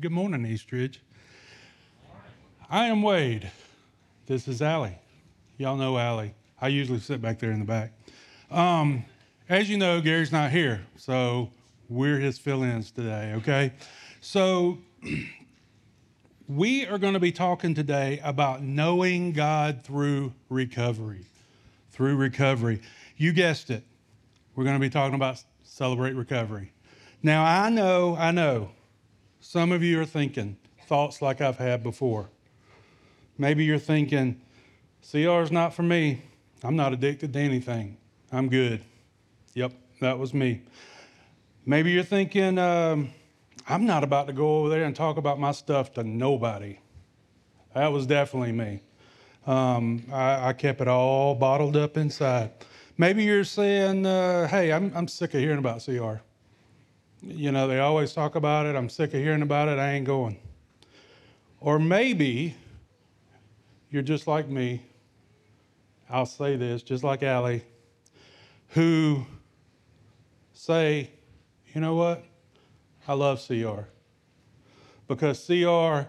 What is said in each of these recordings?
Good morning, Eastridge. I am Wade. This is Ali. Y'all know Ali. I usually sit back there in the back. Um, as you know, Gary's not here, so we're his fill ins today, okay? So, we are going to be talking today about knowing God through recovery. Through recovery. You guessed it. We're going to be talking about celebrate recovery. Now, I know, I know, some of you are thinking thoughts like I've had before. Maybe you're thinking, CR is not for me. I'm not addicted to anything. I'm good. Yep, that was me. Maybe you're thinking, um, I'm not about to go over there and talk about my stuff to nobody. That was definitely me. Um, I, I, kept it all bottled up inside. Maybe you're saying, uh, hey, I'm, I'm sick of hearing about CR. You know, they always talk about it. I'm sick of hearing about it. I ain't going. Or maybe you're just like me. I'll say this, just like Allie, who say, you know what? I love CR because CR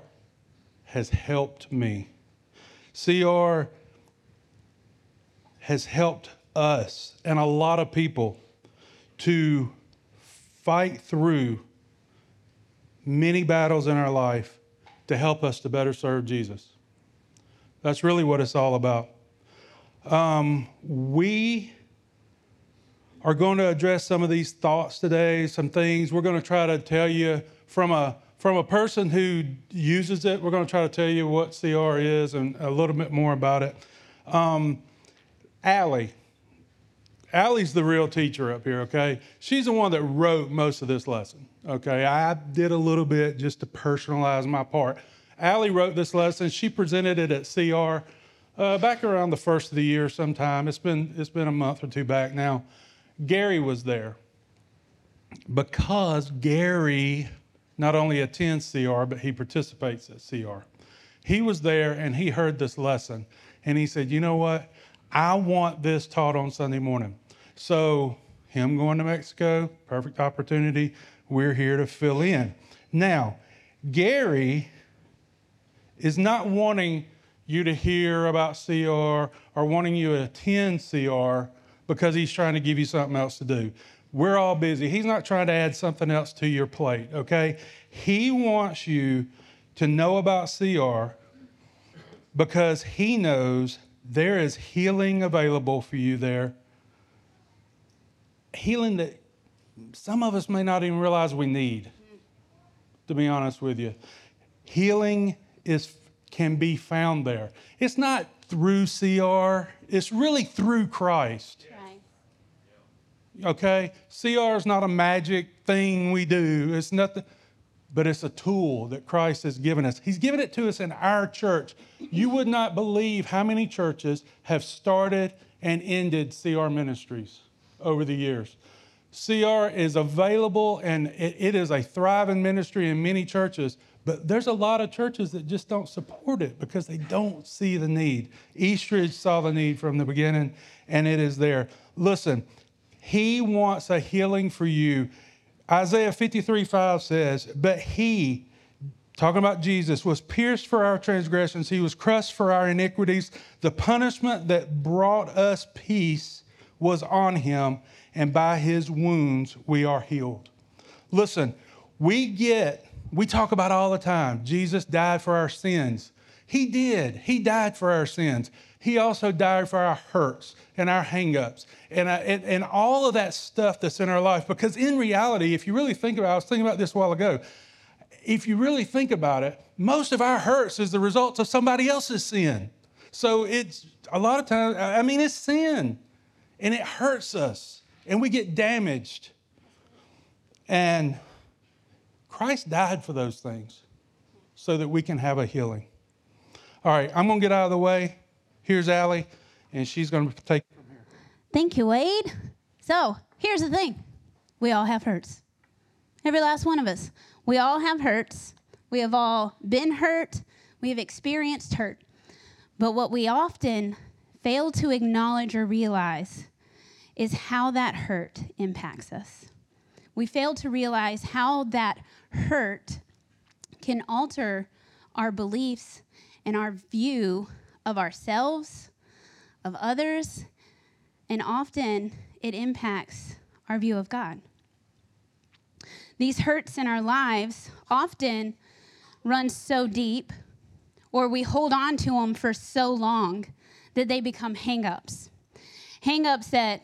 has helped me. CR has helped us and a lot of people to fight through many battles in our life to help us to better serve Jesus. That's really what it's all about. Um, we are going to address some of these thoughts today, some things. We're going to try to tell you from a from a person who uses it. We're going to try to tell you what CR is and a little bit more about it. Um, Ali, Ali's the real teacher up here, okay? She's the one that wrote most of this lesson, okay? I did a little bit just to personalize my part. Ali wrote this lesson. She presented it at CR uh, back around the first of the year sometime. It's been, it's been a month or two back now. Gary was there because Gary not only attends CR, but he participates at CR. He was there and he heard this lesson and he said, You know what? I want this taught on Sunday morning. So, him going to Mexico, perfect opportunity. We're here to fill in. Now, Gary is not wanting you to hear about CR or wanting you to attend CR because he's trying to give you something else to do. We're all busy. He's not trying to add something else to your plate, okay? He wants you to know about CR because he knows there is healing available for you there healing that some of us may not even realize we need, to be honest with you. Healing is, can be found there. It's not through CR, it's really through Christ. Okay? CR is not a magic thing we do. It's nothing, but it's a tool that Christ has given us. He's given it to us in our church. You would not believe how many churches have started and ended CR ministries over the years. CR is available and it, it is a thriving ministry in many churches, but there's a lot of churches that just don't support it because they don't see the need. Eastridge saw the need from the beginning and it is there. Listen, he wants a healing for you. Isaiah 53 5 says, But he, talking about Jesus, was pierced for our transgressions, he was crushed for our iniquities. The punishment that brought us peace was on him, and by his wounds we are healed. Listen, we get, we talk about all the time, Jesus died for our sins. He did. He died for our sins. He also died for our hurts and our hangups and, uh, and, and all of that stuff that's in our life. Because in reality, if you really think about it, I was thinking about this a while ago. If you really think about it, most of our hurts is the result of somebody else's sin. So it's a lot of times, I mean, it's sin and it hurts us and we get damaged. And Christ died for those things so that we can have a healing. All right, I'm going to get out of the way. Here's Ali, and she's going to take it from here. Thank you, Wade. So here's the thing we all have hurts. Every last one of us. We all have hurts. We have all been hurt. We have experienced hurt. But what we often fail to acknowledge or realize is how that hurt impacts us. We fail to realize how that hurt can alter our beliefs and our view of ourselves, of others, and often it impacts our view of God. These hurts in our lives often run so deep, or we hold on to them for so long that they become hangups. Hangups that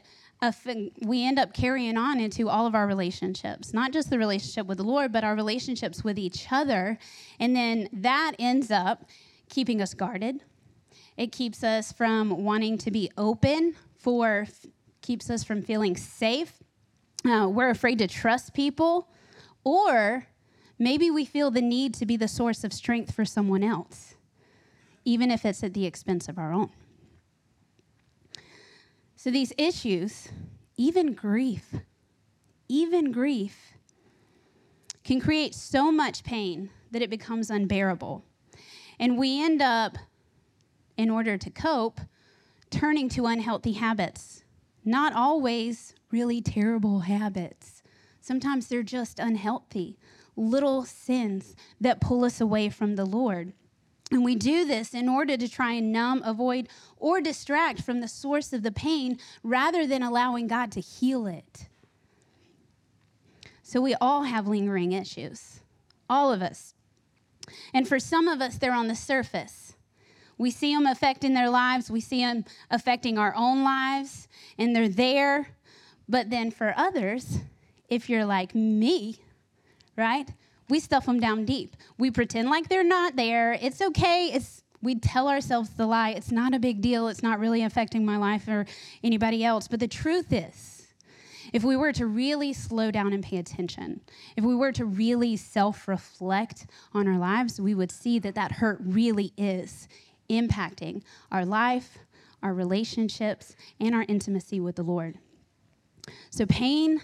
we end up carrying on into all of our relationships, not just the relationship with the Lord, but our relationships with each other. And then that ends up keeping us guarded. It keeps us from wanting to be open for, keeps us from feeling safe. Uh, we're afraid to trust people, or maybe we feel the need to be the source of strength for someone else, even if it's at the expense of our own. So these issues, even grief, even grief, can create so much pain that it becomes unbearable. And we end up, in order to cope, turning to unhealthy habits. Not always really terrible habits. Sometimes they're just unhealthy, little sins that pull us away from the Lord. And we do this in order to try and numb, avoid, or distract from the source of the pain rather than allowing God to heal it. So we all have lingering issues, all of us. And for some of us, they're on the surface. We see them affecting their lives, we see them affecting our own lives, and they're there. But then for others, if you're like me, right? We stuff them down deep. We pretend like they're not there. It's okay. It's we tell ourselves the lie. It's not a big deal. It's not really affecting my life or anybody else. But the truth is, if we were to really slow down and pay attention, if we were to really self reflect on our lives, we would see that that hurt really is impacting our life, our relationships, and our intimacy with the Lord. So, pain,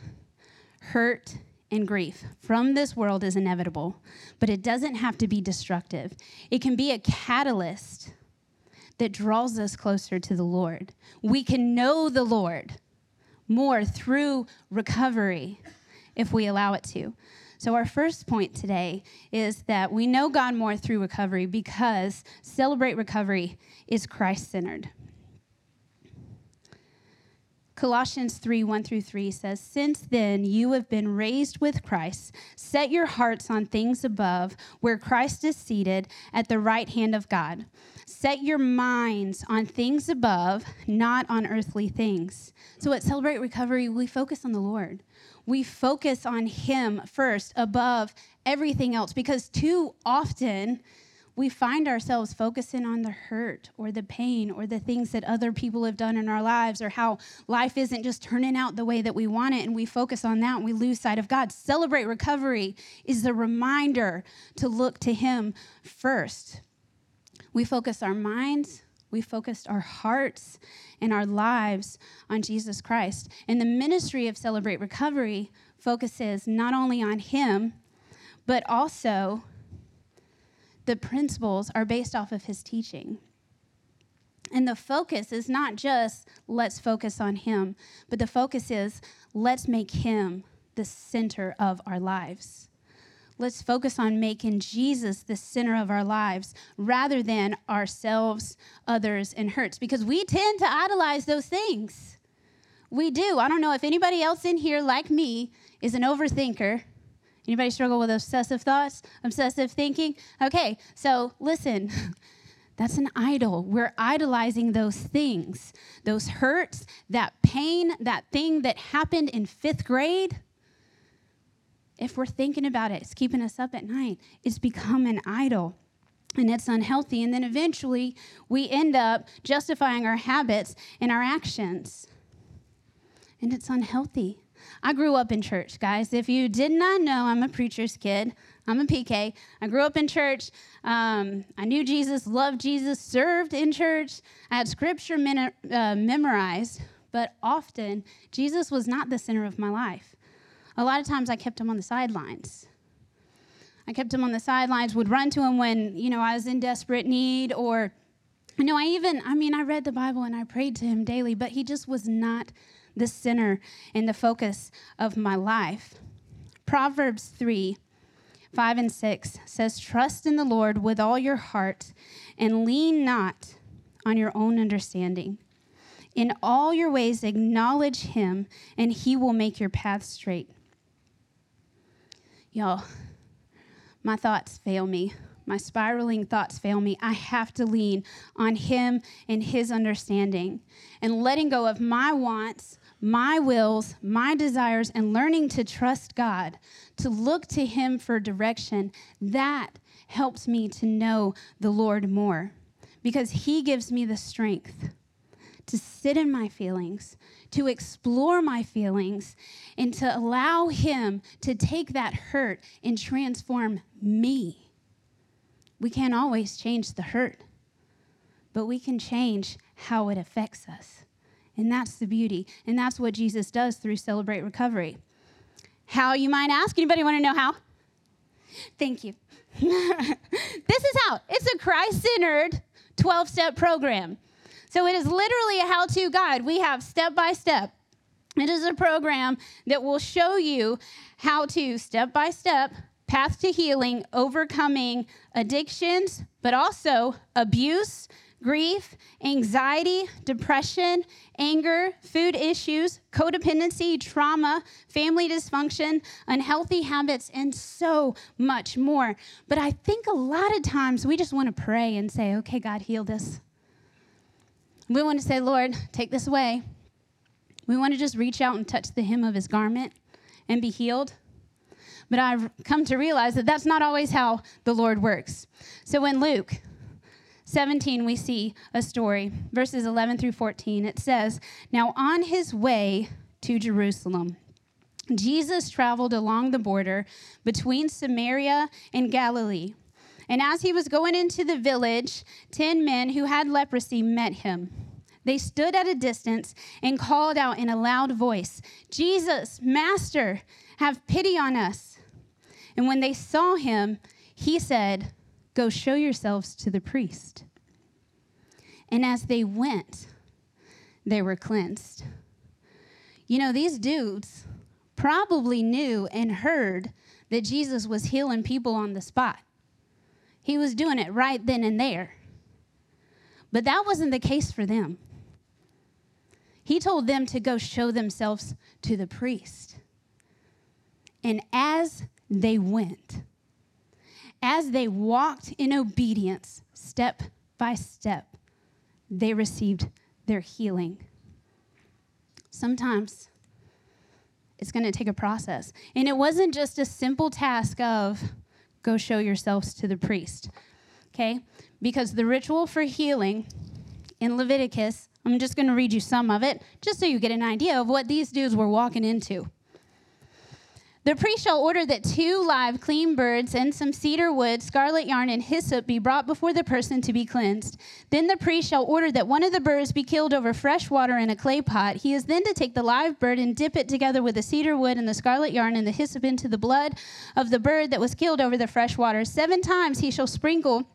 hurt, and grief from this world is inevitable, but it doesn't have to be destructive. It can be a catalyst that draws us closer to the Lord. We can know the Lord more through recovery if we allow it to. So, our first point today is that we know God more through recovery because Celebrate Recovery is Christ centered. Colossians 3 1 through 3 says, Since then you have been raised with Christ. Set your hearts on things above, where Christ is seated at the right hand of God. Set your minds on things above, not on earthly things. So at Celebrate Recovery, we focus on the Lord. We focus on Him first, above everything else, because too often, we find ourselves focusing on the hurt or the pain or the things that other people have done in our lives or how life isn't just turning out the way that we want it and we focus on that and we lose sight of God. Celebrate recovery is the reminder to look to Him first. We focus our minds, we focused our hearts and our lives on Jesus Christ. And the ministry of Celebrate Recovery focuses not only on Him, but also the principles are based off of his teaching. And the focus is not just let's focus on him, but the focus is let's make him the center of our lives. Let's focus on making Jesus the center of our lives rather than ourselves, others, and hurts because we tend to idolize those things. We do. I don't know if anybody else in here, like me, is an overthinker Anybody struggle with obsessive thoughts, obsessive thinking? Okay, so listen. That's an idol. We're idolizing those things, those hurts, that pain, that thing that happened in fifth grade. If we're thinking about it, it's keeping us up at night. It's become an idol and it's unhealthy. And then eventually we end up justifying our habits and our actions. And it's unhealthy. I grew up in church, guys. If you did not know, I'm a preacher's kid. I'm a PK. I grew up in church. Um, I knew Jesus, loved Jesus, served in church. I had scripture men- uh, memorized, but often Jesus was not the center of my life. A lot of times I kept him on the sidelines. I kept him on the sidelines, would run to him when, you know, I was in desperate need or you know, I even, I mean, I read the Bible and I prayed to him daily, but he just was not the center and the focus of my life. Proverbs 3 5 and 6 says, Trust in the Lord with all your heart and lean not on your own understanding. In all your ways, acknowledge him, and he will make your path straight. Y'all, my thoughts fail me. My spiraling thoughts fail me. I have to lean on him and his understanding and letting go of my wants, my wills, my desires, and learning to trust God, to look to him for direction. That helps me to know the Lord more because he gives me the strength to sit in my feelings, to explore my feelings, and to allow Him to take that hurt and transform me. We can't always change the hurt, but we can change how it affects us. And that's the beauty. And that's what Jesus does through Celebrate Recovery. How, you might ask? Anybody want to know how? Thank you. this is how it's a Christ centered 12 step program. So it is literally a how to guide. We have step by step. It is a program that will show you how to step by step path to healing, overcoming addictions, but also abuse, grief, anxiety, depression, anger, food issues, codependency, trauma, family dysfunction, unhealthy habits, and so much more. But I think a lot of times we just want to pray and say, okay, God, heal this. We want to say, Lord, take this away. We want to just reach out and touch the hem of his garment and be healed. But I've come to realize that that's not always how the Lord works. So in Luke 17, we see a story, verses 11 through 14. It says, Now on his way to Jerusalem, Jesus traveled along the border between Samaria and Galilee. And as he was going into the village, ten men who had leprosy met him. They stood at a distance and called out in a loud voice, Jesus, Master, have pity on us. And when they saw him, he said, Go show yourselves to the priest. And as they went, they were cleansed. You know, these dudes probably knew and heard that Jesus was healing people on the spot. He was doing it right then and there. But that wasn't the case for them. He told them to go show themselves to the priest. And as they went, as they walked in obedience, step by step, they received their healing. Sometimes it's going to take a process. And it wasn't just a simple task of, go show yourselves to the priest. Okay? Because the ritual for healing in Leviticus, I'm just going to read you some of it, just so you get an idea of what these dudes were walking into. The priest shall order that two live, clean birds and some cedar wood, scarlet yarn, and hyssop be brought before the person to be cleansed. Then the priest shall order that one of the birds be killed over fresh water in a clay pot. He is then to take the live bird and dip it together with the cedar wood and the scarlet yarn and the hyssop into the blood of the bird that was killed over the fresh water. Seven times he shall sprinkle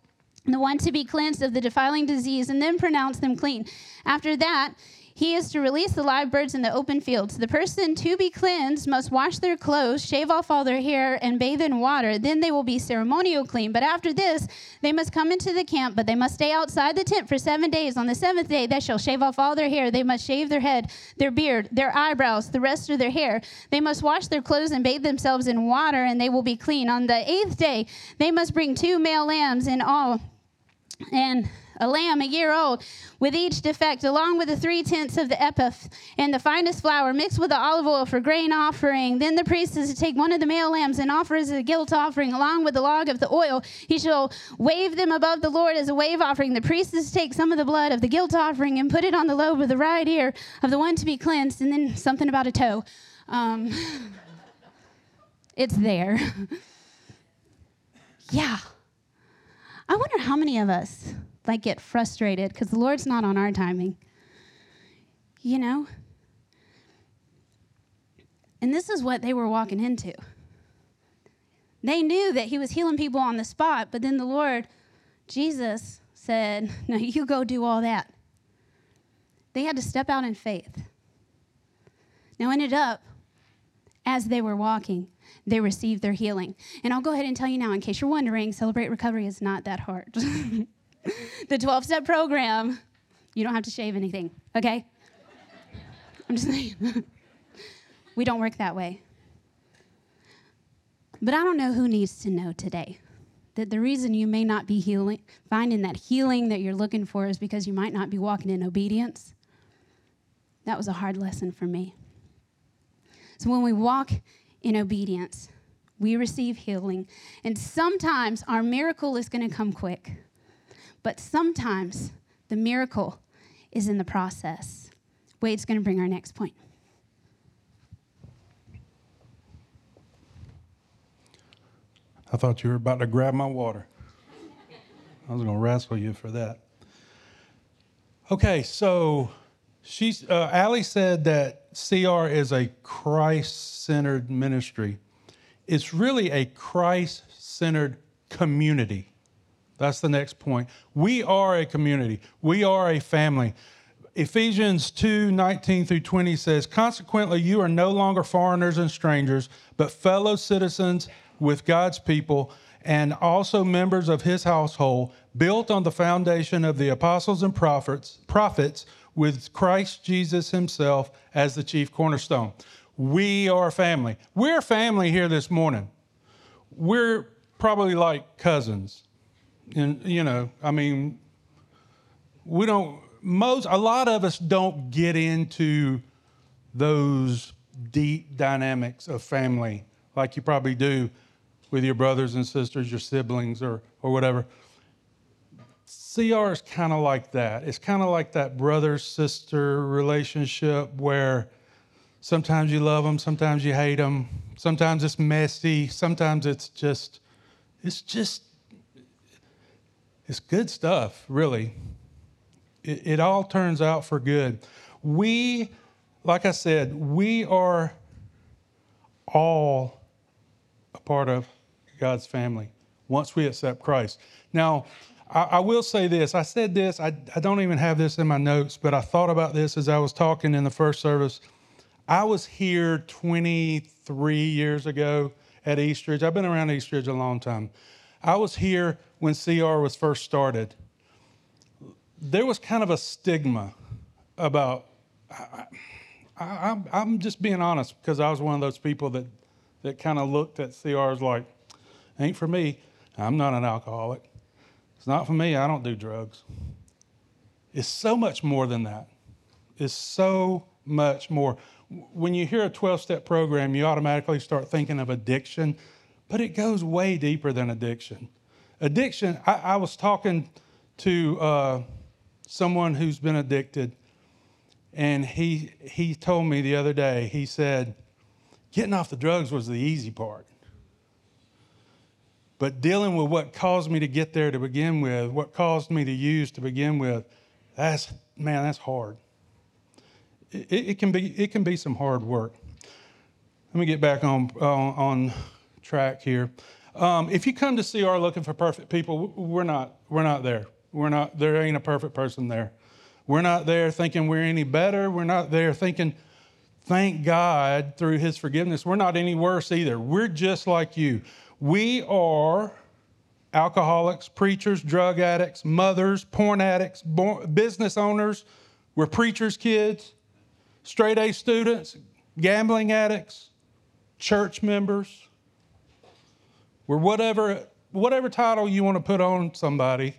the one to be cleansed of the defiling disease, and then pronounce them clean. After that, he is to release the live birds in the open fields. The person to be cleansed must wash their clothes, shave off all their hair, and bathe in water. Then they will be ceremonial clean. But after this, they must come into the camp, but they must stay outside the tent for seven days. On the seventh day, they shall shave off all their hair. They must shave their head, their beard, their eyebrows, the rest of their hair. They must wash their clothes and bathe themselves in water, and they will be clean. On the eighth day, they must bring two male lambs in all. And a lamb a year old, with each defect, along with the three tenths of the ephah and the finest flour, mixed with the olive oil for grain offering. Then the priest is to take one of the male lambs and offer as a guilt offering, along with the log of the oil. He shall wave them above the Lord as a wave offering. The priest is to take some of the blood of the guilt offering and put it on the lobe of the right ear of the one to be cleansed, and then something about a toe. Um, it's there. yeah. I wonder how many of us like get frustrated because the Lord's not on our timing. You know? And this is what they were walking into. They knew that he was healing people on the spot, but then the Lord, Jesus, said, No, you go do all that. They had to step out in faith. Now, ended up, as they were walking, they received their healing. And I'll go ahead and tell you now, in case you're wondering, Celebrate Recovery is not that hard. the 12 step program, you don't have to shave anything, okay? I'm just saying. we don't work that way. But I don't know who needs to know today that the reason you may not be healing, finding that healing that you're looking for is because you might not be walking in obedience. That was a hard lesson for me. So when we walk in obedience, we receive healing. And sometimes our miracle is going to come quick, but sometimes the miracle is in the process. Wade's going to bring our next point. I thought you were about to grab my water. I was going to wrestle you for that. Okay, so she's uh, Ali said that CR is a Christ-centered ministry. It's really a Christ-centered community. That's the next point. We are a community. We are a family. Ephesians 2 19 through 20 says, Consequently, you are no longer foreigners and strangers, but fellow citizens with God's people and also members of his household, built on the foundation of the apostles and prophets, prophets with Christ Jesus himself as the chief cornerstone. We are a family. We're family here this morning. We're probably like cousins. And, you know, I mean, we don't, most, a lot of us don't get into those deep dynamics of family like you probably do with your brothers and sisters, your siblings, or, or whatever. CR is kind of like that. It's kind of like that brother sister relationship where sometimes you love them, sometimes you hate them, sometimes it's messy, sometimes it's just, it's just, it's good stuff, really. It, it all turns out for good. We, like I said, we are all a part of God's family once we accept Christ. Now, I, I will say this. I said this, I, I don't even have this in my notes, but I thought about this as I was talking in the first service. I was here 23 years ago at Eastridge. I've been around Eastridge a long time. I was here when CR was first started. There was kind of a stigma about, I, am just being honest because I was one of those people that, that kind of looked at CRs like, Ain't for me. I'm not an alcoholic. It's not for me. I don't do drugs. It's so much more than that. It's so much more. When you hear a 12 step program, you automatically start thinking of addiction, but it goes way deeper than addiction. Addiction, I, I was talking to uh, someone who's been addicted, and he, he told me the other day, he said, getting off the drugs was the easy part. But dealing with what caused me to get there to begin with, what caused me to use to begin with, that's, man, that's hard. It, it can, be, it can be some hard work. Let me get back on, on, on track here. Um, if you come to CR looking for perfect people, we're not, we're not there. We're not, there ain't a perfect person there. We're not there thinking we're any better. We're not there thinking, thank God through his forgiveness, we're not any worse either. We're just like you. We are alcoholics, preachers, drug addicts, mothers, porn addicts, business owners. We're preachers' kids, straight A students, gambling addicts, church members. We're whatever, whatever title you want to put on somebody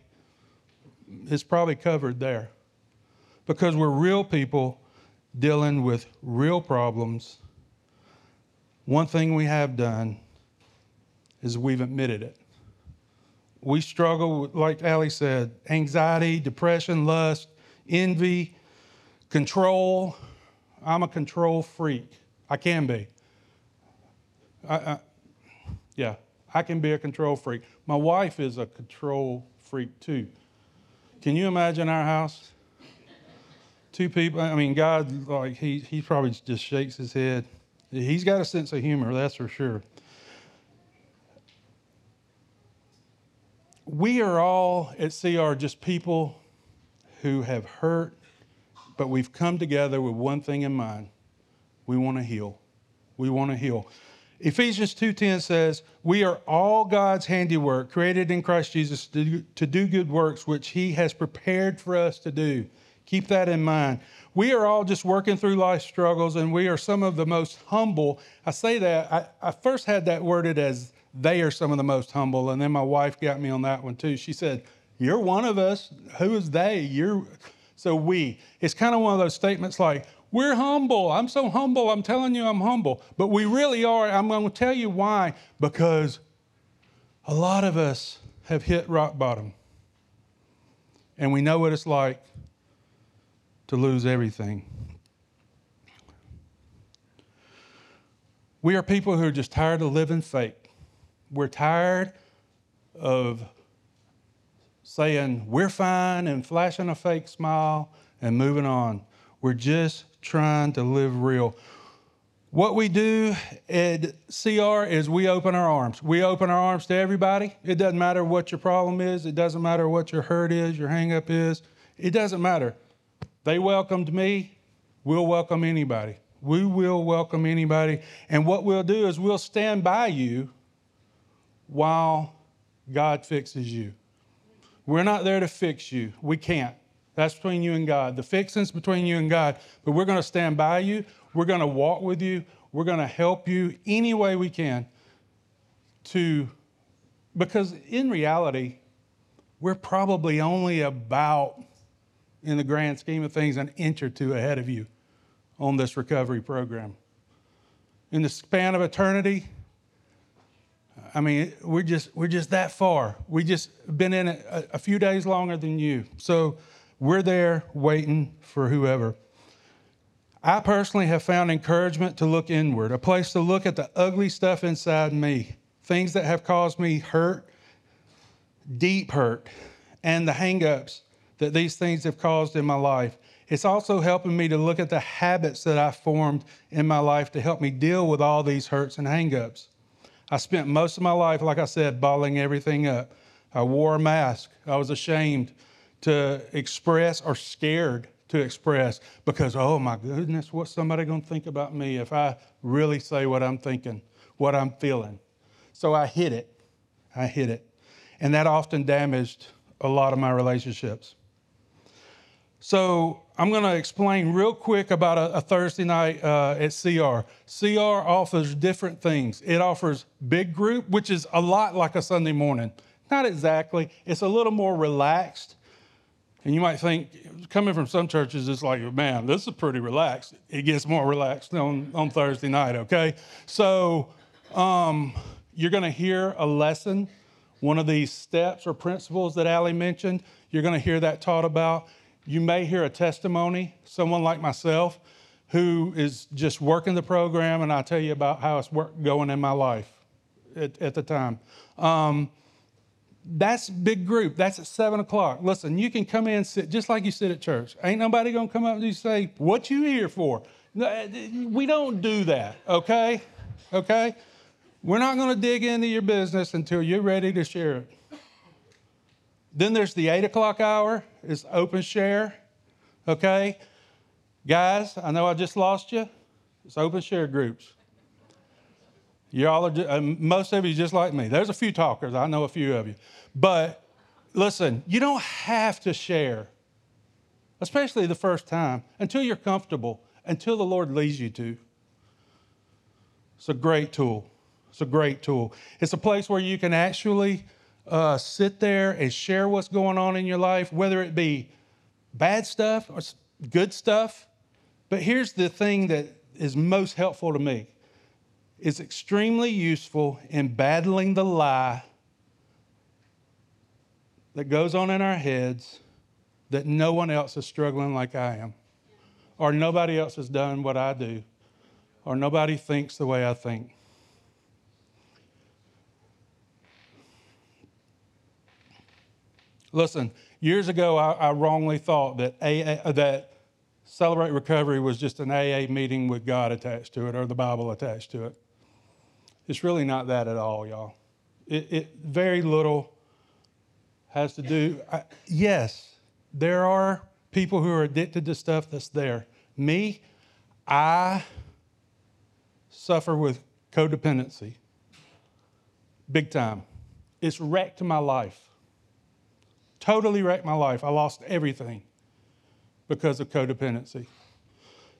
is probably covered there because we're real people dealing with real problems. One thing we have done is we've admitted it. We struggle, with, like Ali said, anxiety, depression, lust, envy, control. I'm a control freak. I can be. I, I, yeah, I can be a control freak. My wife is a control freak too. Can you imagine our house? Two people. I mean, God, like he he probably just shakes his head. He's got a sense of humor, that's for sure. we are all at CR just people who have hurt, but we've come together with one thing in mind. We want to heal. We want to heal. Ephesians 2:10 says, "We are all God's handiwork, created in Christ Jesus to do, to do good works which he has prepared for us to do." Keep that in mind. We are all just working through life struggles, and we are some of the most humble. I say that, I, I first had that worded as they are some of the most humble, and then my wife got me on that one too. She said, You're one of us. Who is they? You're so we. It's kind of one of those statements like, we're humble. I'm so humble. I'm telling you, I'm humble. But we really are. I'm going to tell you why. Because a lot of us have hit rock bottom. And we know what it's like to lose everything. We are people who are just tired of living fake. We're tired of saying we're fine and flashing a fake smile and moving on. We're just trying to live real. What we do at CR is we open our arms. We open our arms to everybody. It doesn't matter what your problem is, it doesn't matter what your hurt is, your hangup is. It doesn't matter. They welcomed me, we'll welcome anybody. We will welcome anybody. And what we'll do is we'll stand by you while God fixes you. We're not there to fix you. We can't. That's between you and God. The fixing's between you and God. But we're going to stand by you. We're going to walk with you. We're going to help you any way we can to, because in reality, we're probably only about, in the grand scheme of things, an inch or two ahead of you on this recovery program. In the span of eternity, I mean, we're just we're just that far. We just been in it a, a few days longer than you. So we're there waiting for whoever. I personally have found encouragement to look inward, a place to look at the ugly stuff inside me, things that have caused me hurt, deep hurt, and the hangups that these things have caused in my life. It's also helping me to look at the habits that I formed in my life to help me deal with all these hurts and hangups. I spent most of my life, like I said, bottling everything up. I wore a mask. I was ashamed to express or scared to express because, oh my goodness, what's somebody going to think about me if I really say what I'm thinking, what I'm feeling? So I hid it. I hid it. And that often damaged a lot of my relationships. So I'm going to explain real quick about a, a Thursday night uh, at CR. CR offers different things. It offers big group, which is a lot like a Sunday morning. Not exactly. It's a little more relaxed. And you might think, coming from some churches, it's like, man, this is pretty relaxed. It gets more relaxed on, on Thursday night, okay? So um, you're going to hear a lesson, one of these steps or principles that Ali mentioned. You're going to hear that taught about. You may hear a testimony, someone like myself who is just working the program, and I'll tell you about how it's work, going in my life at, at the time. Um, that's big group. That's at seven o'clock. Listen, you can come in sit just like you sit at church. Ain't nobody gonna come up and you say, "What you here for?" Eh, we don't do that. Okay, okay. We're not gonna dig into your business until you're ready to share it. Then there's the eight o'clock hour. It's open share. Okay, guys. I know I just lost you. It's open share groups. Y'all are, uh, most of you just like me. There's a few talkers. I know a few of you. But listen, you don't have to share, especially the first time, until you're comfortable, until the Lord leads you to. It's a great tool. It's a great tool. It's a place where you can actually uh, sit there and share what's going on in your life, whether it be bad stuff or good stuff. But here's the thing that is most helpful to me is extremely useful in battling the lie that goes on in our heads that no one else is struggling like I am, or nobody else has done what I do, or nobody thinks the way I think. Listen, years ago, I, I wrongly thought that, AA, uh, that Celebrate Recovery was just an AA meeting with God attached to it or the Bible attached to it. It's really not that at all, y'all. It, it very little has to do. I, yes, there are people who are addicted to stuff that's there. Me, I suffer with codependency. Big time. It's wrecked my life. Totally wrecked my life. I lost everything because of codependency.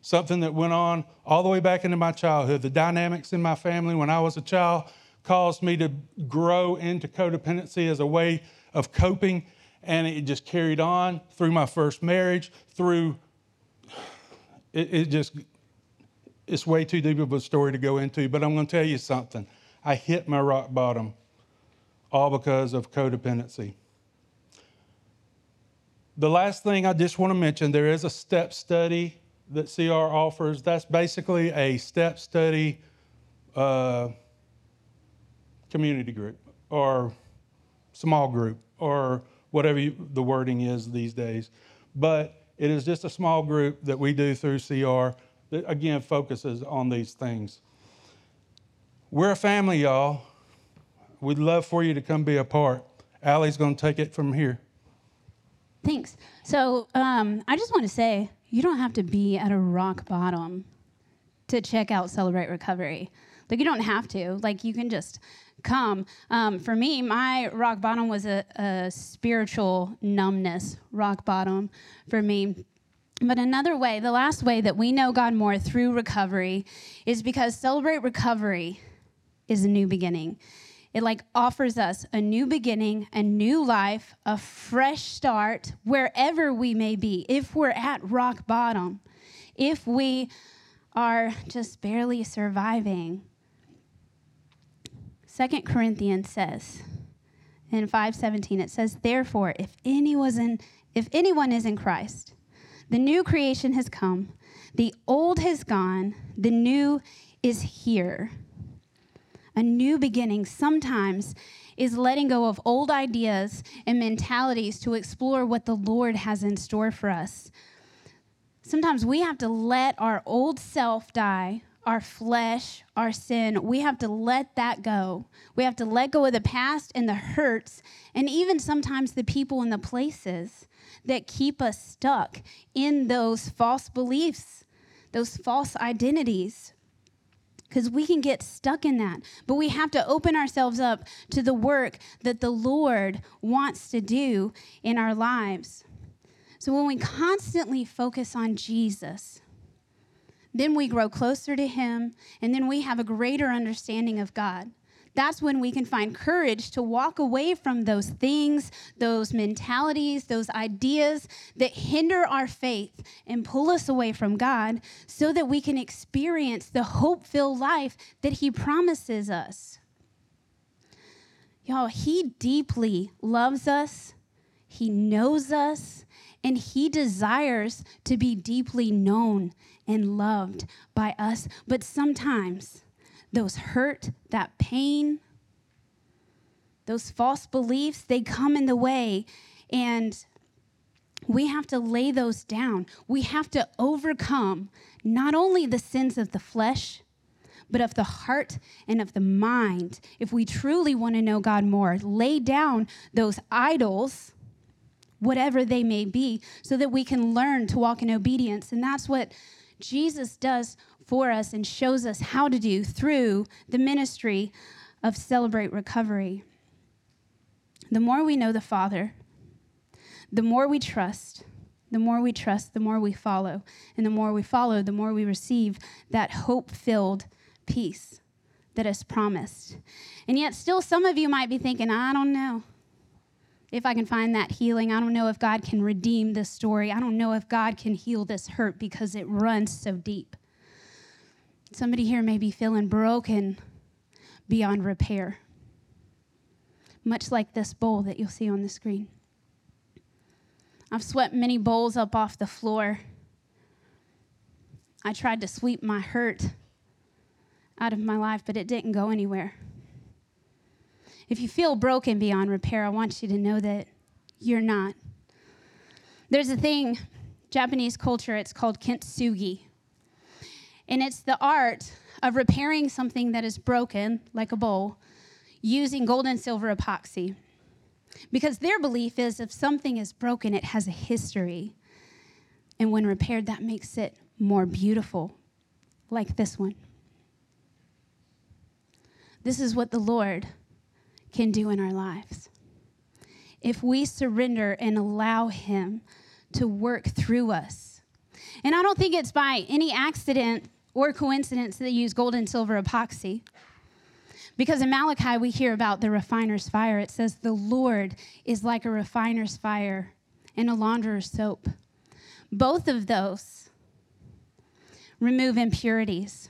Something that went on all the way back into my childhood. The dynamics in my family when I was a child caused me to grow into codependency as a way of coping, and it just carried on through my first marriage, through it, it just it's way too deep of a story to go into, but I'm going to tell you something. I hit my rock bottom all because of codependency. The last thing I just want to mention there is a step study that CR offers. That's basically a step study uh, community group or small group or whatever you, the wording is these days. But it is just a small group that we do through CR that, again, focuses on these things. We're a family, y'all. We'd love for you to come be a part. Ali's going to take it from here. Thanks. So um, I just want to say you don't have to be at a rock bottom to check out Celebrate Recovery. Like, you don't have to. Like, you can just come. Um, for me, my rock bottom was a, a spiritual numbness, rock bottom for me. But another way, the last way that we know God more through recovery is because Celebrate Recovery is a new beginning. It like offers us a new beginning, a new life, a fresh start wherever we may be. If we're at rock bottom, if we are just barely surviving. Second Corinthians says in 5:17 it says therefore if anyone in if anyone is in Christ the new creation has come, the old has gone, the new is here. A new beginning sometimes is letting go of old ideas and mentalities to explore what the Lord has in store for us. Sometimes we have to let our old self die, our flesh, our sin. We have to let that go. We have to let go of the past and the hurts, and even sometimes the people and the places that keep us stuck in those false beliefs, those false identities. Because we can get stuck in that. But we have to open ourselves up to the work that the Lord wants to do in our lives. So when we constantly focus on Jesus, then we grow closer to Him, and then we have a greater understanding of God that's when we can find courage to walk away from those things, those mentalities, those ideas that hinder our faith and pull us away from God so that we can experience the hope filled life that He promises us. Y'all, He deeply loves us, He knows us, and He desires to be deeply known and loved by us. But sometimes, those hurt, that pain, those false beliefs, they come in the way. And we have to lay those down. We have to overcome not only the sins of the flesh, but of the heart and of the mind. If we truly want to know God more, lay down those idols, whatever they may be, so that we can learn to walk in obedience. And that's what Jesus does for us and shows us how to do through the ministry of Celebrate Recovery. The more we know the Father, the more we trust, the more we trust, the more we follow. And the more we follow, the more we receive that hope filled peace that is promised. And yet, still, some of you might be thinking, I don't know if I can find that healing. I don't know if God can redeem this story. I don't know if God can heal this hurt because it runs so deep. Somebody here may be feeling broken beyond repair, much like this bowl that you'll see on the screen. I've swept many bowls up off the floor. I tried to sweep my hurt out of my life, but it didn't go anywhere. If you feel broken beyond repair, I want you to know that you're not. There's a thing, Japanese culture, it's called kintsugi. And it's the art of repairing something that is broken, like a bowl, using gold and silver epoxy. Because their belief is if something is broken, it has a history. And when repaired, that makes it more beautiful, like this one. This is what the Lord can do in our lives. If we surrender and allow Him to work through us. And I don't think it's by any accident or coincidence that they use gold and silver epoxy. Because in Malachi, we hear about the refiner's fire. It says, The Lord is like a refiner's fire and a launderer's soap. Both of those remove impurities.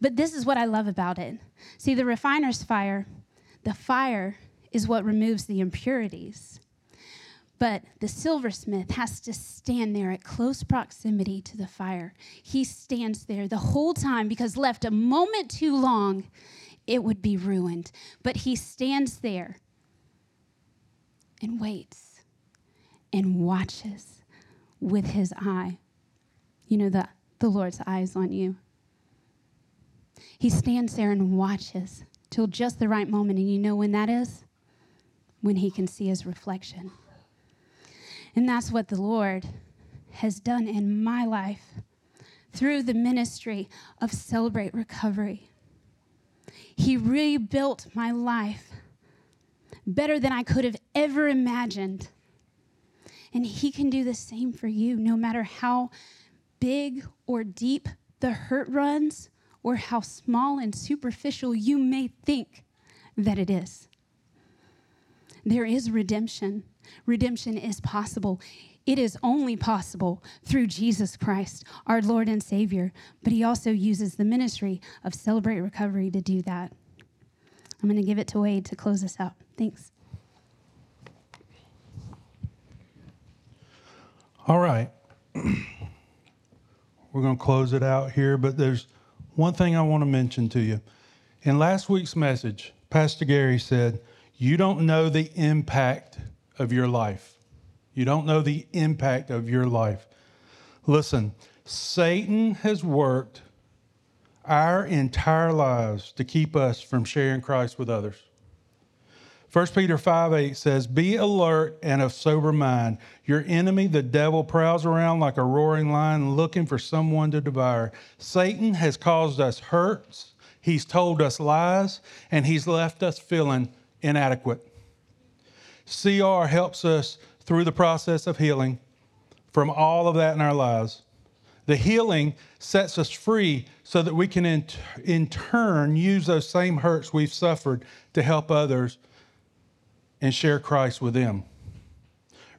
But this is what I love about it. See, the refiner's fire, the fire is what removes the impurities. But the silversmith has to stand there at close proximity to the fire. He stands there the whole time because left a moment too long, it would be ruined. But he stands there and waits and watches with his eye. You know, the, the Lord's eyes on you. He stands there and watches till just the right moment. And you know when that is? When he can see his reflection. And that's what the Lord has done in my life through the ministry of Celebrate Recovery. He rebuilt my life better than I could have ever imagined. And He can do the same for you, no matter how big or deep the hurt runs or how small and superficial you may think that it is. There is redemption. Redemption is possible. It is only possible through Jesus Christ, our Lord and Savior, but He also uses the ministry of Celebrate Recovery to do that. I'm going to give it to Wade to close us out. Thanks. All right. We're going to close it out here, but there's one thing I want to mention to you. In last week's message, Pastor Gary said, You don't know the impact of your life. You don't know the impact of your life. Listen, Satan has worked our entire lives to keep us from sharing Christ with others. 1 Peter 5 8 says, Be alert and of sober mind. Your enemy, the devil, prowls around like a roaring lion looking for someone to devour. Satan has caused us hurts, he's told us lies, and he's left us feeling inadequate. CR helps us through the process of healing from all of that in our lives. The healing sets us free so that we can, in, in turn, use those same hurts we've suffered to help others and share Christ with them.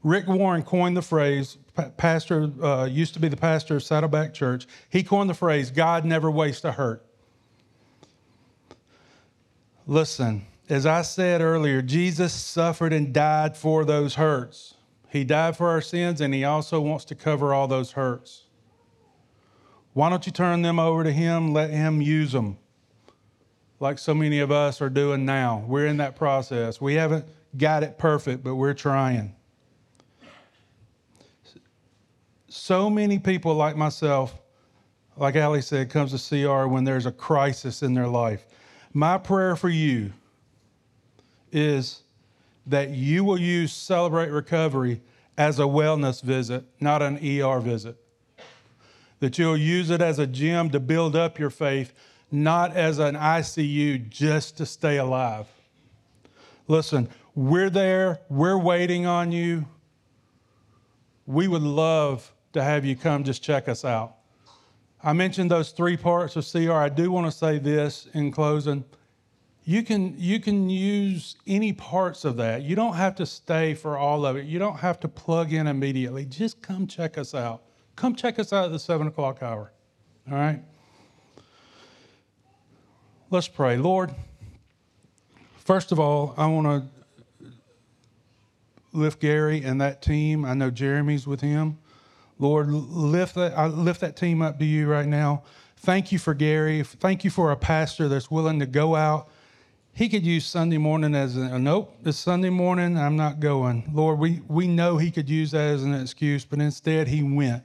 Rick Warren coined the phrase, pastor, uh, used to be the pastor of Saddleback Church. He coined the phrase, God never wastes a hurt. Listen, as I said earlier, Jesus suffered and died for those hurts. He died for our sins, and He also wants to cover all those hurts. Why don't you turn them over to Him? Let Him use them like so many of us are doing now. We're in that process. We haven't got it perfect, but we're trying. So many people like myself, like Ali said, comes to CR when there's a crisis in their life. My prayer for you is that you will use Celebrate Recovery as a wellness visit, not an ER visit. That you'll use it as a gym to build up your faith, not as an ICU just to stay alive. Listen, we're there, we're waiting on you. We would love to have you come just check us out. I mentioned those three parts of CR. I do want to say this in closing. You can, you can use any parts of that. You don't have to stay for all of it. You don't have to plug in immediately. Just come check us out. Come check us out at the seven o'clock hour. All right? Let's pray. Lord, first of all, I want to lift Gary and that team. I know Jeremy's with him. Lord, lift that, I lift that team up to you right now. Thank you for Gary. Thank you for a pastor that's willing to go out. He could use Sunday morning as a nope, it's Sunday morning, I'm not going. Lord, we, we know he could use that as an excuse, but instead he went.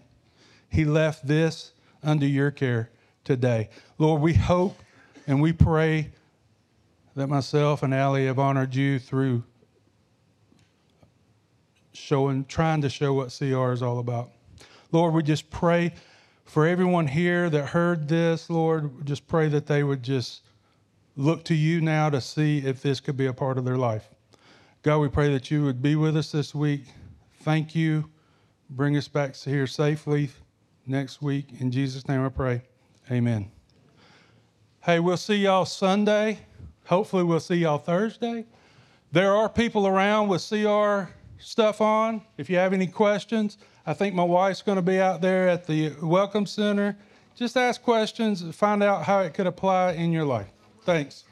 He left this under your care today. Lord, we hope and we pray that myself and Ali have honored you through showing, trying to show what CR is all about. Lord, we just pray for everyone here that heard this, Lord, just pray that they would just look to you now to see if this could be a part of their life. God, we pray that you would be with us this week. Thank you. Bring us back to here safely next week. In Jesus' name I pray. Amen. Hey, we'll see y'all Sunday. Hopefully, we'll see y'all Thursday. There are people around with CR stuff on. If you have any questions, I think my wife's going to be out there at the Welcome Center. Just ask questions find out how it could apply in your life. Thanks.